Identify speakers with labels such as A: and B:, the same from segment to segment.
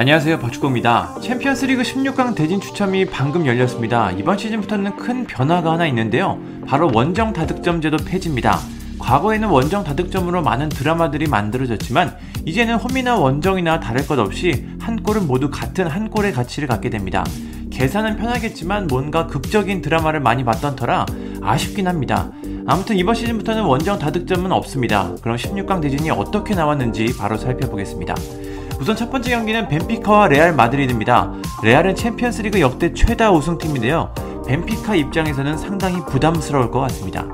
A: 안녕하세요 박주호입니다. 챔피언스리그 16강 대진 추첨이 방금 열렸습니다. 이번 시즌부터는 큰 변화가 하나 있는데요. 바로 원정 다득점 제도 폐지입니다. 과거에는 원정 다득점으로 많은 드라마들이 만들어졌지만 이제는 홈이나 원정이나 다를 것 없이 한 골은 모두 같은 한 골의 가치를 갖게 됩니다. 계산은 편하겠지만 뭔가 극적인 드라마를 많이 봤던 터라 아쉽긴 합니다. 아무튼 이번 시즌부터는 원정 다득점은 없습니다. 그럼 16강 대진이 어떻게 나왔는지 바로 살펴보겠습니다. 우선 첫 번째 경기는 벤피카와 레알 마드리드입니다. 레알은 챔피언스리그 역대 최다 우승팀인데요. 벤피카 입장에서는 상당히 부담스러울 것 같습니다.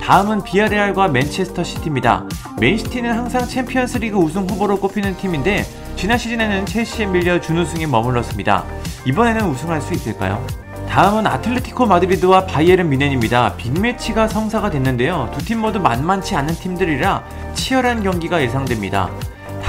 A: 다음은 비아레알과 맨체스터 시티입니다. 맨시티는 항상 챔피언스리그 우승 후보로 꼽히는 팀인데 지난 시즌에는 첼시에 밀려 준우승에 머물렀습니다. 이번에는 우승할 수 있을까요? 다음은 아틀레티코 마드리드와 바이에른 뮌헨입니다. 빅매치가 성사가 됐는데요. 두 팀 모두 만만치 않은 팀들이라 치열한 경기가 예상됩니다.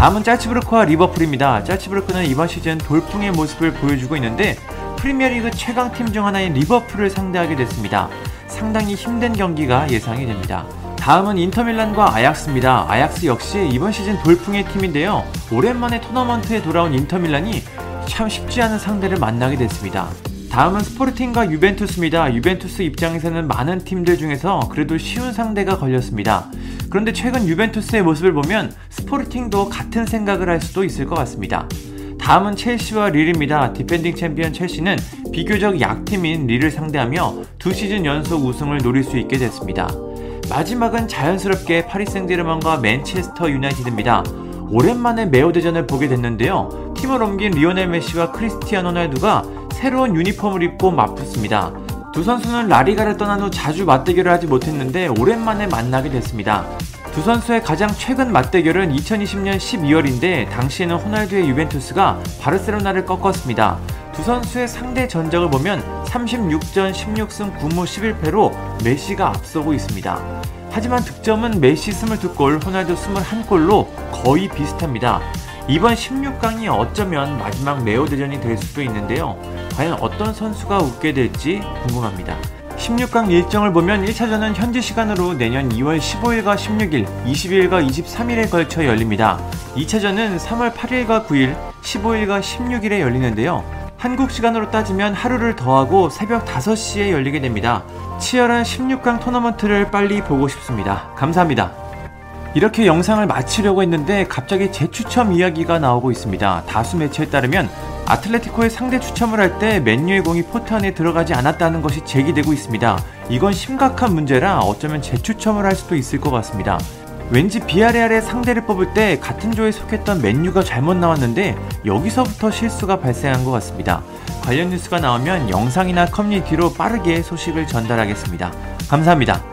A: 다음은 짤츠부르크와 리버풀입니다. 짤츠부르크는 이번 시즌 돌풍의 모습을 보여주고 있는데 프리미어리그 최강팀 중 하나인 리버풀을 상대하게 됐습니다. 상당히 힘든 경기가 예상이 됩니다. 다음은 인터밀란과 아약스입니다. 아약스 역시 이번 시즌 돌풍의 팀인데요. 오랜만에 토너먼트에 돌아온 인터밀란이 참 쉽지 않은 상대를 만나게 됐습니다. 다음은 스포르팅과 유벤투스입니다. 유벤투스 입장에서는 많은 팀들 중에서 그래도 쉬운 상대가 걸렸습니다. 그런데 최근 유벤투스의 모습을 보면 스포르팅도 같은 생각을 할 수도 있을 것 같습니다. 다음은 첼시와 릴입니다. 디펜딩 챔피언 첼시는 비교적 약팀인 릴을 상대하며 두 시즌 연속 우승을 노릴 수 있게 됐습니다. 마지막은 자연스럽게 파리 생제르맹과 맨체스터 유나이티드입니다. 오랜만에 메호 대전을 보게 됐는데요. 팀을 옮긴 리오넬 메시와 크리스티아누 호날두가 새로운 유니폼을 입고 맞붙습니다. 두 선수는 라리가를 떠난 후 자주 맞대결을 하지 못했는데 오랜만에 만나게 됐습니다. 두 선수의 가장 최근 맞대결은 2020년 12월인데 당시에는 호날두의 유벤투스가 바르셀로나를 꺾었습니다. 두 선수의 상대 전적을 보면 36전 16승 9무 11패로 메시가 앞서고 있습니다. 하지만 득점은 메시 22골, 호날두 21골로 거의 비슷합니다. 이번 16강이 어쩌면 마지막 메오 대전이 될 수도 있는데요. 과연 어떤 선수가 웃게 될지 궁금합니다. 16강 일정을 보면 1차전은 현지 시간으로 내년 2월 15일과 16일, 20일과 23일에 걸쳐 열립니다. 2차전은 3월 8일과 9일, 15일과 16일에 열리는데요. 한국 시간으로 따지면 하루를 더하고 새벽 5시에 열리게 됩니다. 치열한 16강 토너먼트를 빨리 보고 싶습니다. 감사합니다. 이렇게 영상을 마치려고 했는데 갑자기 재추첨 이야기가 나오고 있습니다. 다수 매체에 따르면 아틀레티코의 상대 추첨을 할 때 맨유의 공이 포트 안에 들어가지 않았다는 것이 제기되고 있습니다. 이건 심각한 문제라 어쩌면 재추첨을 할 수도 있을 것 같습니다. 왠지 비아레알의 상대를 뽑을 때 같은 조에 속했던 맨유가 잘못 나왔는데 여기서부터 실수가 발생한 것 같습니다. 관련 뉴스가 나오면 영상이나 커뮤니티로 빠르게 소식을 전달하겠습니다. 감사합니다.